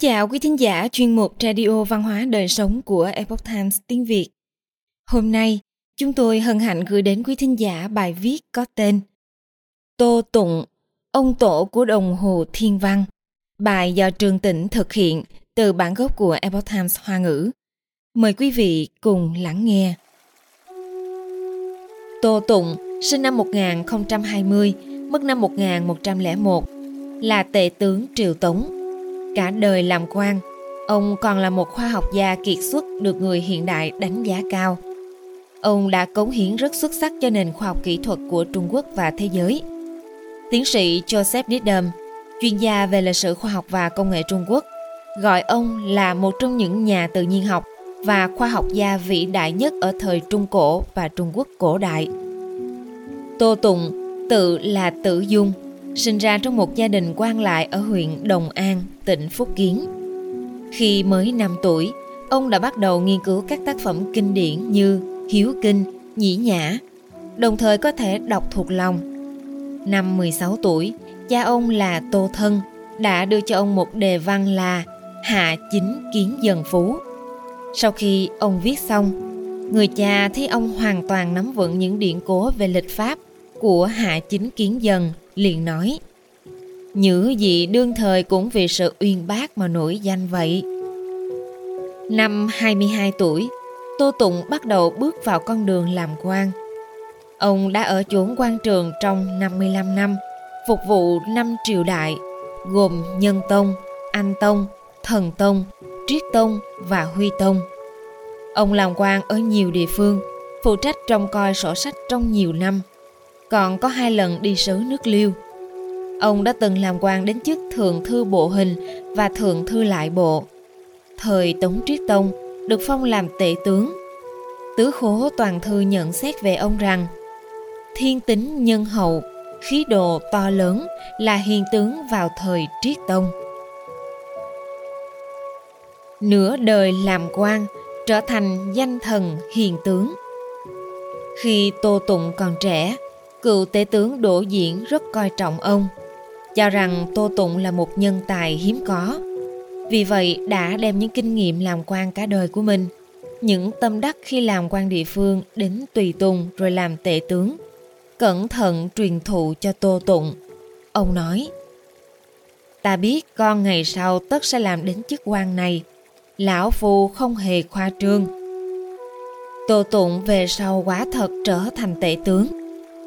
chào quý thính giả chuyên mục Radio Văn hóa Đời Sống của Epoch Times tiếng Việt. Hôm nay, chúng tôi hân hạnh gửi đến quý thính giả bài viết có tên Tô Tụng, ông tổ của đồng hồ thiên văn. Bài do Trường Tĩnh thực hiện từ bản gốc của Epoch Times Hoa ngữ. Mời quý vị cùng lắng nghe. Tô Tụng sinh năm 1020, mất năm 1101, là tệ tướng Triều Tống. Cả đời làm quan, ông còn là một khoa học gia kiệt xuất được người hiện đại đánh giá cao. Ông đã cống hiến rất xuất sắc cho nền khoa học kỹ thuật của Trung Quốc và thế giới. Tiến sĩ Joseph Needham, chuyên gia về lịch sử khoa học và công nghệ Trung Quốc, gọi ông là một trong những nhà tự nhiên học và khoa học gia vĩ đại nhất ở thời Trung Cổ và Trung Quốc cổ đại. Tô Tụng tự là Tử Dung, sinh ra trong một gia đình quan lại ở huyện Đồng An, tỉnh Phúc Kiến. Khi mới 5 tuổi, ông đã bắt đầu nghiên cứu các tác phẩm kinh điển như Hiếu Kinh, Nhĩ Nhã, đồng thời có thể đọc thuộc lòng. Năm 16 tuổi, cha ông là Tô Thân đã đưa cho ông một đề văn là Hạ Chính Kiến Dần Phú. Sau khi ông viết xong, người cha thấy ông hoàn toàn nắm vững những điển cố về lịch pháp của Hạ Chính Kiến Dần liền nói Nhữ dị đương thời cũng vì sự uyên bác mà nổi danh vậy. Năm 22 tuổi, Tô Tụng bắt đầu bước vào con đường làm quan. Ông đã ở chốn quan trường trong 55 năm, phục vụ năm triều đại, gồm Nhân Tông, Anh Tông, Thần Tông, Triết Tông và Huy Tông. Ông làm quan ở nhiều địa phương, phụ trách trông coi sổ sách trong nhiều năm, còn có hai lần đi sứ nước Liêu. Ông đã từng làm quan đến chức thượng thư bộ hình và thượng thư lại bộ. Thời Tống Triết Tông được phong làm tể tướng. Tứ khố toàn thư nhận xét về ông rằng thiên tính nhân hậu, khí độ to lớn là hiền tướng vào thời Triết Tông. Nửa đời làm quan trở thành danh thần hiền tướng. Khi Tô Tụng còn trẻ, cựu tế tướng Đỗ Diễn rất coi trọng ông, cho rằng Tô Tụng là một nhân tài hiếm có. Vì vậy đã đem những kinh nghiệm làm quan cả đời của mình, những tâm đắc khi làm quan địa phương đến tùy tùng rồi làm tể tướng, cẩn thận truyền thụ cho Tô Tụng. Ông nói, Ta biết con ngày sau tất sẽ làm đến chức quan này, lão phu không hề khoa trương. Tô Tụng về sau quá thật trở thành tể tướng.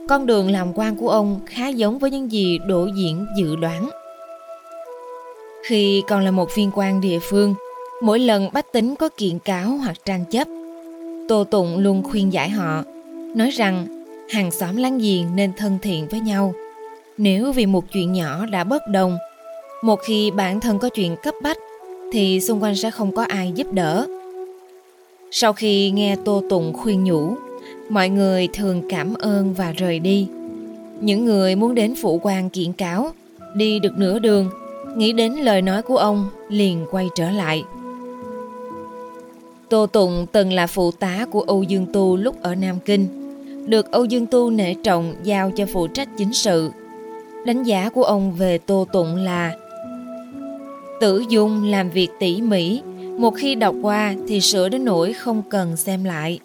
Con đường làm quan của ông khá giống với những gì Đỗ Diễn dự đoán. Khi còn là một viên quan địa phương, mỗi lần bách tính có kiện cáo hoặc tranh chấp, Tô Tụng luôn khuyên giải họ, nói rằng hàng xóm láng giềng nên thân thiện với nhau. Nếu vì một chuyện nhỏ đã bất đồng, một khi bản thân có chuyện cấp bách thì xung quanh sẽ không có ai giúp đỡ. Sau khi nghe Tô Tụng khuyên nhủ, mọi người thường cảm ơn và rời đi. Những người muốn đến phụ quan kiện cáo, đi được nửa đường, nghĩ đến lời nói của ông liền quay trở lại. Tô Tụng từng là phụ tá của Âu Dương Tu lúc ở Nam Kinh, được Âu Dương Tu nể trọng giao cho phụ trách chính sự. Đánh giá của ông về Tô Tụng là Tử Dung làm việc tỉ mỉ, một khi đọc qua thì sửa đến nỗi không cần xem lại.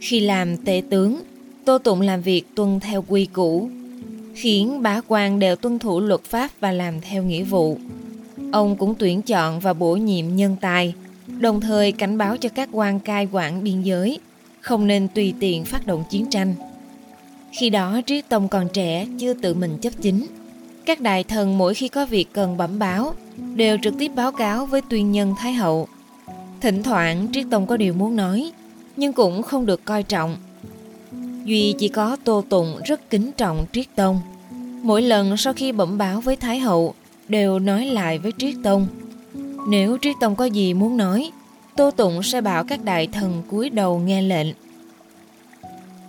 Khi làm tể tướng, Tô Tụng làm việc tuân theo quy củ, khiến bá quan đều tuân thủ luật pháp và làm theo nghĩa vụ. Ông cũng tuyển chọn và bổ nhiệm nhân tài, đồng thời cảnh báo cho các quan cai quản biên giới, không nên tùy tiện phát động chiến tranh. Khi đó Triết Tông còn trẻ, chưa tự mình chấp chính. Các đại thần mỗi khi có việc cần bẩm báo, đều trực tiếp báo cáo với tuyên nhân Thái Hậu. Thỉnh thoảng Triết Tông có điều muốn nói, nhưng cũng không được coi trọng. Duy chỉ có Tô Tụng rất kính trọng Triết Tông. Mỗi lần sau khi bẩm báo với Thái Hậu, đều nói lại với Triết Tông. Nếu Triết Tông có gì muốn nói, Tô Tụng sẽ bảo các đại thần cúi đầu nghe lệnh.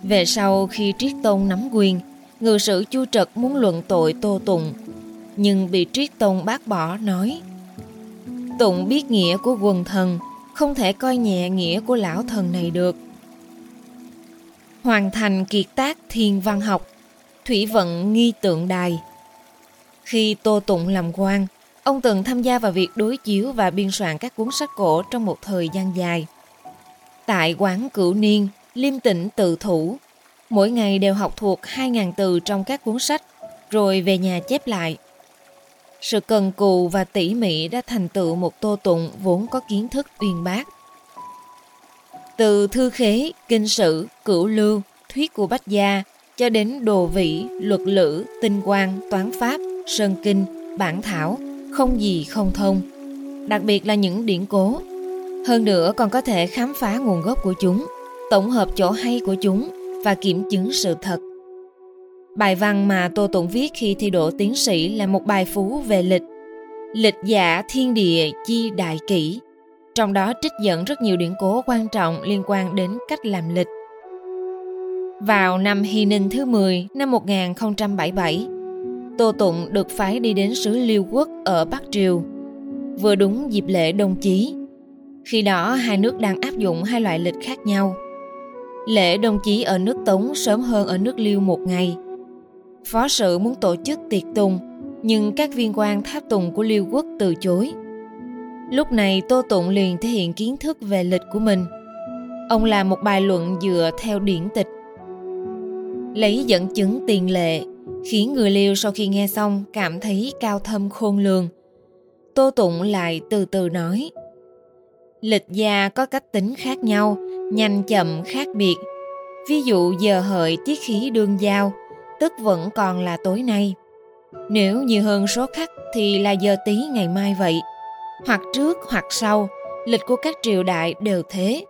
Về sau khi Triết Tông nắm quyền, ngự sử Chu Trật muốn luận tội Tô Tụng, nhưng bị Triết Tông bác bỏ nói Tụng biết nghĩa của quần thần, không thể coi nhẹ nghĩa của lão thần này được. Hoàn thành kiệt tác thiên văn học, thủy vận nghi tượng đài. Khi Tô Tụng làm quan, Ông từng tham gia vào việc đối chiếu và biên soạn các cuốn sách cổ trong một thời gian dài. Tại quán cửu niên, liêm tĩnh tự thủ, mỗi ngày đều học thuộc 2.000 từ trong các cuốn sách, rồi về nhà chép lại. Sự cần cù và tỉ mỉ đã thành tựu một tô tụng vốn có kiến thức uyên bác. Từ thư khế, kinh sử, cửu lưu, thuyết của Bách Gia cho đến đồ vĩ, luật lữ, tinh quang, toán pháp, sơn kinh, bản thảo, không gì không thông. Đặc biệt là những điển cố. Hơn nữa còn có thể khám phá nguồn gốc của chúng, tổng hợp chỗ hay của chúng và kiểm chứng sự thật. Bài văn mà Tô Tụng viết khi thi đỗ tiến sĩ là một bài phú về lịch. Lịch giả thiên địa chi đại kỷ. Trong đó trích dẫn rất nhiều điển cố quan trọng liên quan đến cách làm lịch. Vào năm Hy Ninh thứ 10 năm 1077, Tô Tụng được phái đi đến xứ Liêu Quốc ở Bắc Triều, vừa đúng dịp lễ đồng chí. Khi đó hai nước đang áp dụng hai loại lịch khác nhau. Lễ đồng chí ở nước Tống sớm hơn ở nước Liêu một ngày. Phó sự muốn tổ chức tiệc tùng, nhưng các viên quan tháp tùng của Liêu Quốc từ chối. Lúc này Tô Tụng liền thể hiện kiến thức về lịch của mình. Ông làm một bài luận dựa theo điển tịch. Lấy dẫn chứng tiền lệ khiến người liêu sau khi nghe xong cảm thấy cao thâm khôn lường. Tô Tụng lại từ từ nói Lịch gia có cách tính khác nhau, nhanh chậm khác biệt. Ví dụ giờ hợi tiết khí đương giao, tức vẫn còn là tối nay. Nếu nhiều hơn số khắc thì là giờ tí ngày mai vậy. Hoặc trước hoặc sau, lịch của các triều đại đều thế.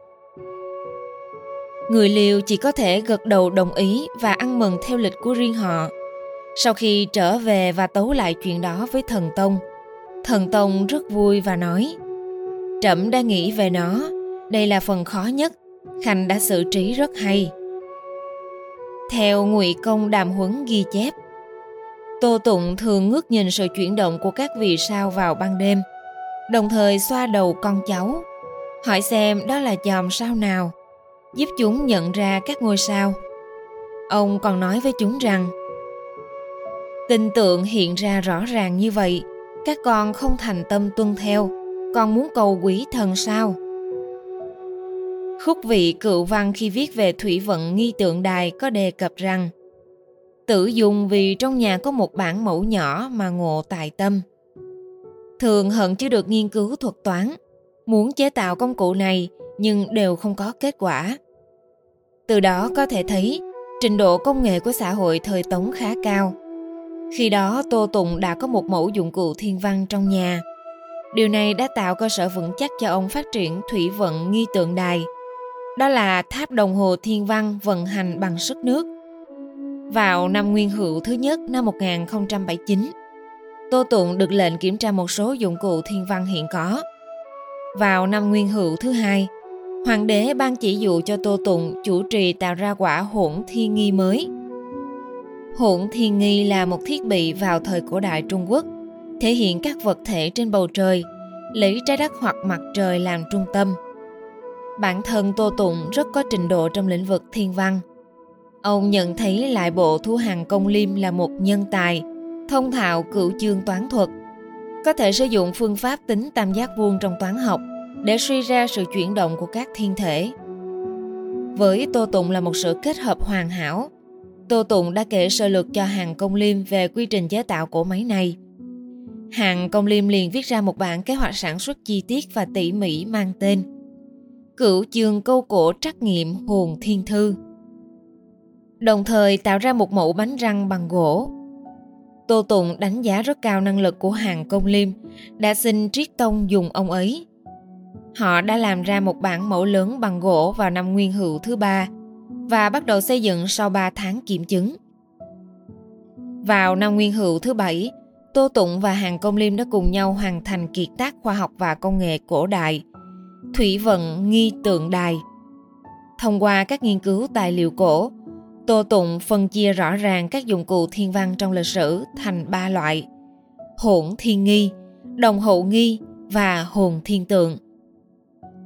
Người liều chỉ có thể gật đầu đồng ý và ăn mừng theo lịch của riêng họ. Sau khi trở về và tấu lại chuyện đó với thần Tông, thần Tông rất vui và nói Trẫm đã nghĩ về nó, đây là phần khó nhất, Khanh đã xử trí rất hay. Theo ngụy công đàm huấn ghi chép, Tô Tụng thường ngước nhìn sự chuyển động của các vì sao vào ban đêm, đồng thời xoa đầu con cháu, hỏi xem đó là chòm sao nào, giúp chúng nhận ra các ngôi sao. Ông còn nói với chúng rằng, Tình tượng hiện ra rõ ràng như vậy, các con không thành tâm tuân theo, con muốn cầu quỷ thần sao? Khúc vị cựu văn khi viết về thủy vận nghi tượng đài có đề cập rằng Tử dùng vì trong nhà có một bản mẫu nhỏ mà ngộ tài tâm. Thường hận chưa được nghiên cứu thuật toán, muốn chế tạo công cụ này nhưng đều không có kết quả. Từ đó có thể thấy trình độ công nghệ của xã hội thời Tống khá cao. Khi đó Tô Tùng đã có một mẫu dụng cụ thiên văn trong nhà. Điều này đã tạo cơ sở vững chắc cho ông phát triển thủy vận nghi tượng đài. Đó là tháp đồng hồ thiên văn vận hành bằng sức nước. Vào năm Nguyên Hữu thứ nhất năm 1079, Tô Tụng được lệnh kiểm tra một số dụng cụ thiên văn hiện có. Vào năm Nguyên Hữu thứ hai, Hoàng đế ban chỉ dụ cho Tô Tụng chủ trì tạo ra quả hỗn thiên nghi mới – Hỗn thiên nghi là một thiết bị vào thời cổ đại Trung Quốc, thể hiện các vật thể trên bầu trời, lấy trái đất hoặc mặt trời làm trung tâm. Bản thân Tô Tụng rất có trình độ trong lĩnh vực thiên văn. Ông nhận thấy lại bộ thu hàng công liêm là một nhân tài, thông thạo cửu chương toán thuật, có thể sử dụng phương pháp tính tam giác vuông trong toán học để suy ra sự chuyển động của các thiên thể. Với Tô Tụng là một sự kết hợp hoàn hảo Tô Tụng đã kể sơ lược cho Hàng Công Liêm về quy trình chế tạo của máy này. Hàng Công Liêm liền viết ra một bản kế hoạch sản xuất chi tiết và tỉ mỉ mang tên Cửu chương câu cổ trắc nghiệm hồn thiên thư. Đồng thời tạo ra một mẫu bánh răng bằng gỗ. Tô Tụng đánh giá rất cao năng lực của Hàng Công Liêm, đã xin Triết Tông dùng ông ấy. Họ đã làm ra một bản mẫu lớn bằng gỗ vào năm Nguyên Hữu thứ ba và bắt đầu xây dựng sau 3 tháng kiểm chứng. Vào năm Nguyên Hữu thứ bảy, Tô Tụng và Hàng Công Liêm đã cùng nhau hoàn thành kiệt tác khoa học và công nghệ cổ đại, Thủy vận nghi tượng đài. Thông qua các nghiên cứu tài liệu cổ, Tô Tụng phân chia rõ ràng các dụng cụ thiên văn trong lịch sử thành ba loại: hỗn thiên nghi, đồng hậu nghi và hồn thiên tượng.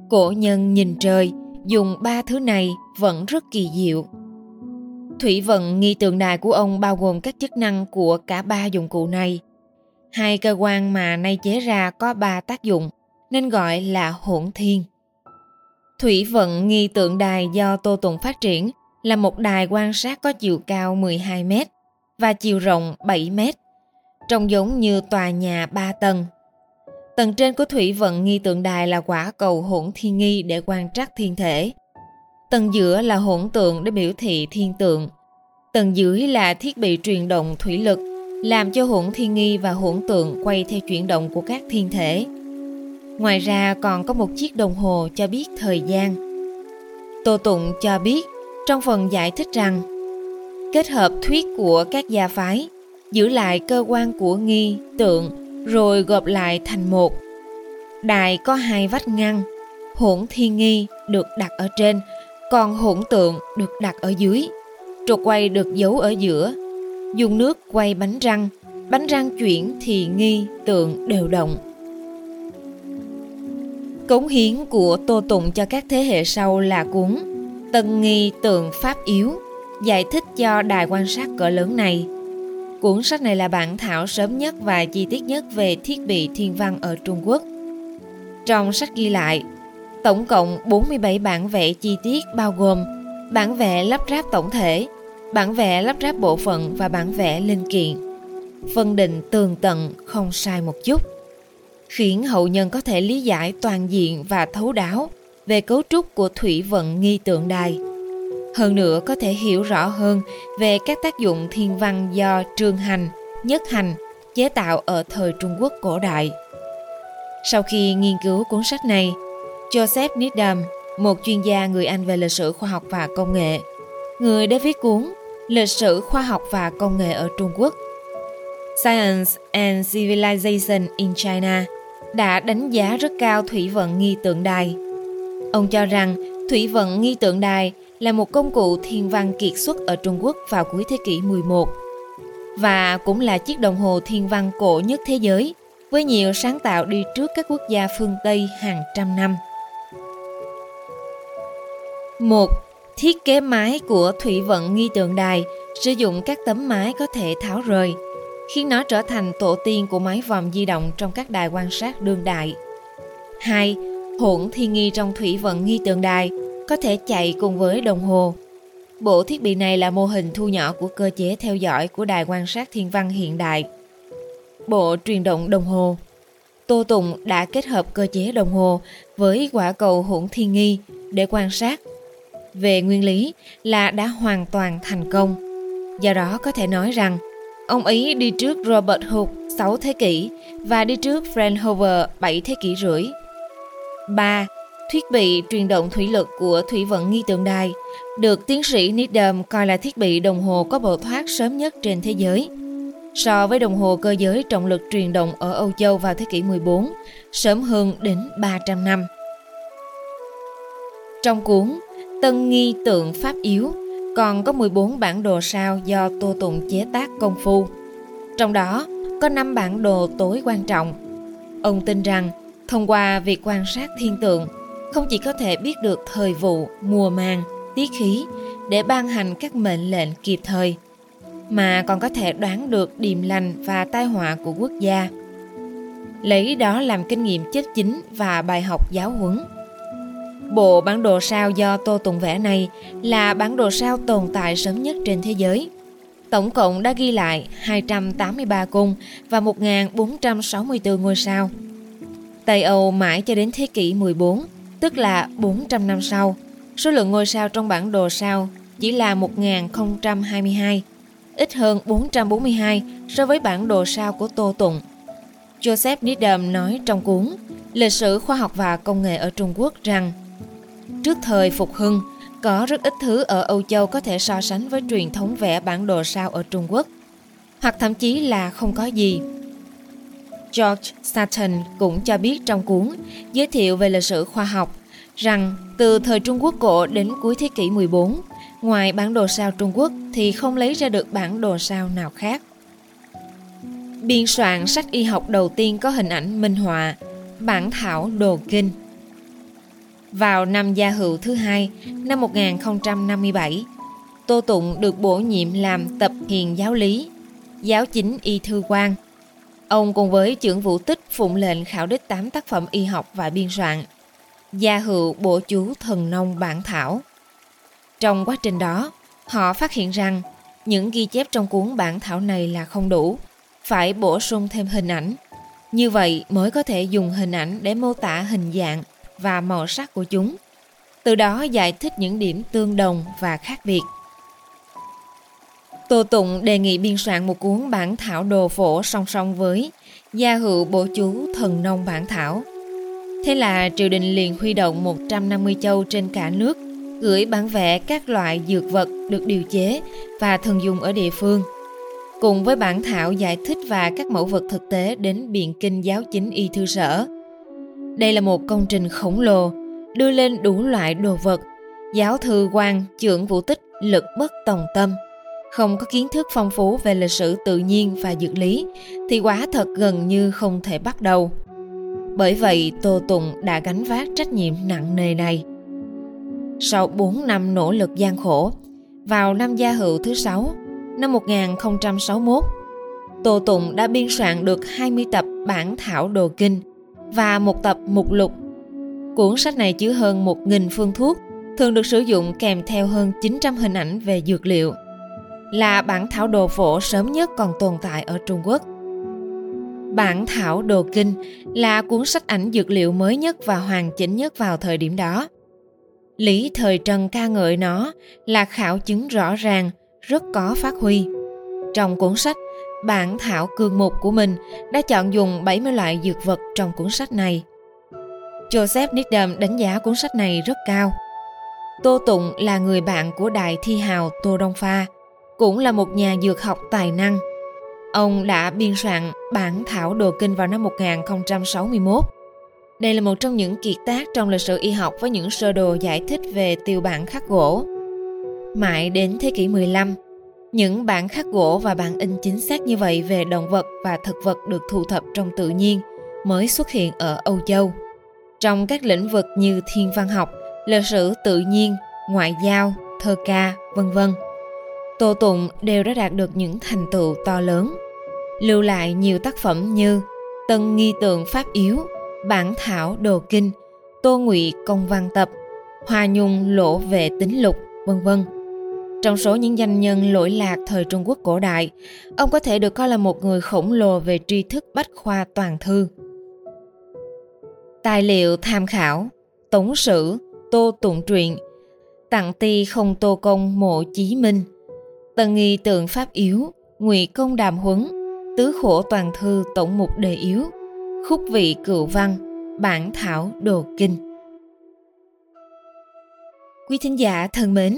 Cổ nhân nhìn trời, dùng ba thứ này vẫn rất kỳ diệu. Thủy vận nghi tượng đài của ông bao gồm các chức năng của cả ba dụng cụ này. Hai cơ quan mà nay chế ra có ba tác dụng, nên gọi là hỗn thiên. Thủy vận nghi tượng đài do Tô Tùng phát triển là một đài quan sát có chiều cao 12 m và chiều rộng 7 m, trông giống như tòa nhà 3 tầng. Tầng trên của thủy vận nghi tượng đài là quả cầu hỗn thiên nghi để quan trắc thiên thể. Tầng giữa là hỗn tượng để biểu thị thiên tượng. Tầng dưới là thiết bị truyền động thủy lực, làm cho hỗn thiên nghi và hỗn tượng quay theo chuyển động của các thiên thể. Ngoài ra còn có một chiếc đồng hồ cho biết thời gian. Tô Tụng cho biết trong phần giải thích rằng kết hợp thuyết của các gia phái, giữ lại cơ quan của nghi, tượng, rồi gộp lại thành một. Đài có hai vách ngăn, hỗn thiên nghi được đặt ở trên, còn hỗn tượng được đặt ở dưới. Trục quay được giấu ở giữa. Dùng nước quay bánh răng, bánh răng chuyển thì nghi, tượng đều động. Cống hiến của Tô Tụng cho các thế hệ sau là cuốn Tân Nghi Tượng Pháp Yếu, giải thích cho đài quan sát cỡ lớn này. Cuốn sách này là bản thảo sớm nhất và chi tiết nhất về thiết bị thiên văn ở Trung Quốc. Trong sách ghi lại, tổng cộng 47 bản vẽ chi tiết bao gồm bản vẽ lắp ráp tổng thể, bản vẽ lắp ráp bộ phận và bản vẽ linh kiện. Phân định tường tận không sai một chút khiến hậu nhân có thể lý giải toàn diện và thấu đáo về cấu trúc của thủy vận nghi tượng đài. Hơn nữa có thể hiểu rõ hơn về các tác dụng thiên văn do trương hành, nhất hành chế tạo ở thời Trung Quốc cổ đại. Sau khi nghiên cứu cuốn sách này, Joseph Needham, một chuyên gia người Anh về lịch sử khoa học và công nghệ, người đã viết cuốn Lịch sử khoa học và công nghệ ở Trung Quốc Science and Civilization in China đã đánh giá rất cao thủy vận nghi tượng đài. Ông cho rằng thủy vận nghi tượng đài là một công cụ thiên văn kiệt xuất ở Trung Quốc vào cuối thế kỷ 11 và cũng là chiếc đồng hồ thiên văn cổ nhất thế giới với nhiều sáng tạo đi trước các quốc gia phương Tây hàng trăm năm. Một, Thiết kế mái của thủy vận nghi tượng đài sử dụng các tấm mái có thể tháo rời – khiến nó trở thành tổ tiên của máy vòm di động trong các đài quan sát đương đại. 2. Hỗn thiên nghi trong thủy vận nghi tượng đài có thể chạy cùng với đồng hồ. Bộ thiết bị này là mô hình thu nhỏ của cơ chế theo dõi của đài quan sát thiên văn hiện đại. Bộ truyền động đồng hồ Tô Tùng đã kết hợp cơ chế đồng hồ với quả cầu hỗn thiên nghi để quan sát. Về nguyên lý là đã hoàn toàn thành công. Do đó có thể nói rằng Ông ấy đi trước Robert Hooke 6 thế kỷ và đi trước Fraunhofer 7 thế kỷ rưỡi. 3. Thiết bị truyền động thủy lực của thủy vận nghi tượng đài được tiến sĩ Needham coi là thiết bị đồng hồ có bộ thoát sớm nhất trên thế giới. So với đồng hồ cơ giới trọng lực truyền động ở Âu Châu vào thế kỷ 14, sớm hơn đến 300 năm. Trong cuốn Tân Nghi Tượng Pháp Yếu còn có 14 bản đồ sao do Tô Tụng chế tác công phu. Trong đó có 5 bản đồ tối quan trọng. Ông tin rằng thông qua việc quan sát thiên tượng, không chỉ có thể biết được thời vụ, mùa màng, tiết khí để ban hành các mệnh lệnh kịp thời, mà còn có thể đoán được điềm lành và tai họa của quốc gia. Lấy đó làm kinh nghiệm chết chính và bài học giáo huấn. Bộ bản đồ sao do Tô Tùng vẽ này là bản đồ sao tồn tại sớm nhất trên thế giới. Tổng cộng đã ghi lại 283 cung và 1.464 ngôi sao. Tây Âu mãi cho đến thế kỷ 14, tức là 400 năm sau, số lượng ngôi sao trong bản đồ sao chỉ là 1022, ít hơn 442 so với bản đồ sao của Tô Tùng. Joseph Needham nói trong cuốn Lịch sử khoa học và công nghệ ở Trung Quốc rằng Trước thời phục hưng, có rất ít thứ ở Âu Châu có thể so sánh với truyền thống vẽ bản đồ sao ở Trung Quốc, hoặc thậm chí là không có gì. George Sutton cũng cho biết trong cuốn giới thiệu về lịch sử khoa học rằng từ thời Trung Quốc cổ đến cuối thế kỷ 14, ngoài bản đồ sao Trung Quốc thì không lấy ra được bản đồ sao nào khác. Biên soạn sách y học đầu tiên có hình ảnh minh họa, bản thảo đồ kinh – vào năm Gia Hữu thứ hai, năm 1057, Tô Tụng được bổ nhiệm làm tập hiền giáo lý, giáo chính y thư quan. Ông cùng với trưởng vũ tích phụng lệnh khảo đích 8 tác phẩm y học và biên soạn. Gia hữu bổ chú thần nông bản thảo. Trong quá trình đó, họ phát hiện rằng những ghi chép trong cuốn bản thảo này là không đủ, phải bổ sung thêm hình ảnh. Như vậy mới có thể dùng hình ảnh để mô tả hình dạng và màu sắc của chúng. Từ đó giải thích những điểm tương đồng và khác biệt. Tô Tụng đề nghị biên soạn một cuốn bản thảo đồ phổ song song với Gia hữu bổ chú thần nông bản thảo. Thế là triều đình liền huy động 150 châu trên cả nước, gửi bản vẽ các loại dược vật được điều chế và thường dùng ở địa phương cùng với bản thảo giải thích và các mẫu vật thực tế đến Biện Kinh Giáo Chính Y Thư Sở. Đây là một công trình khổng lồ, đưa lên đủ loại đồ vật. Giáo thư quan, trưởng vũ tích, lực bất tòng tâm. Không có kiến thức phong phú về lịch sử tự nhiên và dược lý, thì quả thật gần như không thể bắt đầu. Bởi vậy, Tô Tùng đã gánh vác trách nhiệm nặng nề này. Sau 4 năm nỗ lực gian khổ, vào năm gia hữu thứ sáu năm 1061, Tô Tụng đã biên soạn được 20 tập bản thảo đồ kinh và một tập mục lục. Cuốn sách này chứa hơn 1.000 phương thuốc, thường được sử dụng kèm theo hơn 900 hình ảnh về dược liệu. Là bản thảo đồ phổ sớm nhất còn tồn tại ở Trung Quốc. Bản thảo đồ kinh là cuốn sách ảnh dược liệu mới nhất và hoàn chỉnh nhất vào thời điểm đó. Lý thời Trần ca ngợi nó là khảo chứng rõ ràng, rất có phát huy. Trong cuốn sách, bản thảo cương mục của mình đã chọn dùng 70 loại dược vật trong cuốn sách này. Joseph Needham đánh giá cuốn sách này rất cao. Tô Tụng là người bạn của đại thi hào Tô Đông Pha, cũng là một nhà dược học tài năng. Ông đã biên soạn bản thảo đồ kinh vào năm 1061. Đây là một trong những kiệt tác trong lịch sử y học với những sơ đồ giải thích về tiêu bản khắc gỗ. Mãi đến thế kỷ 15, những bản khắc gỗ và bản in chính xác như vậy về động vật và thực vật được thu thập trong tự nhiên mới xuất hiện ở Âu Châu. Trong các lĩnh vực như thiên văn học, lịch sử tự nhiên, ngoại giao, thơ ca, vân vân. Tô Tụng đều đã đạt được những thành tựu to lớn, lưu lại nhiều tác phẩm như Tân Nghi Tượng Pháp Yếu, Bản Thảo Đồ Kinh, Tô Ngụy Công Văn Tập, Hoa Nhung Lỗ Vệ Tính Lục, vân vân trong số những danh nhân lỗi lạc thời Trung Quốc cổ đại, ông có thể được coi là một người khổng lồ về tri thức bách khoa toàn thư. Tài liệu tham khảo Tống sử Tô Tụng truyện Tặng ti không tô công mộ chí minh Tần nghi tượng pháp yếu ngụy công đàm huấn Tứ khổ toàn thư tổng mục đề yếu Khúc vị cựu văn Bản thảo đồ kinh Quý thính giả thân mến,